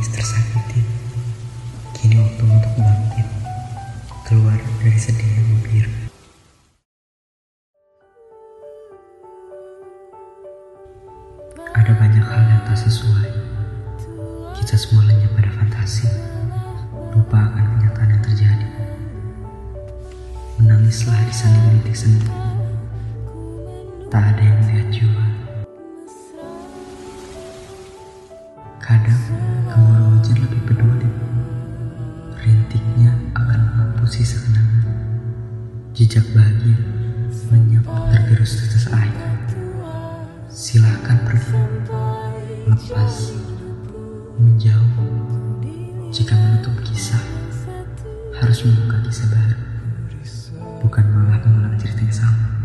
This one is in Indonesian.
menangis tersakiti. Kini waktu untuk bangkit, keluar dari sedih yang membira. Ada banyak hal yang tak sesuai. Kita semua hanya pada fantasi, lupa akan kenyataan yang terjadi. Menangislah di sana menitik sendiri, Tak ada yang melihat jiwa. Kadang gemuruh hujan lebih peduli. Rintiknya akan menghapus sisa kenangan. Jejak bahagia lenyap tergerus tetes air. Silahkan pergi, lepas, menjauh. Jika menutup kisah, harus membuka kisah baru, bukan malah mengulang cerita yang sama.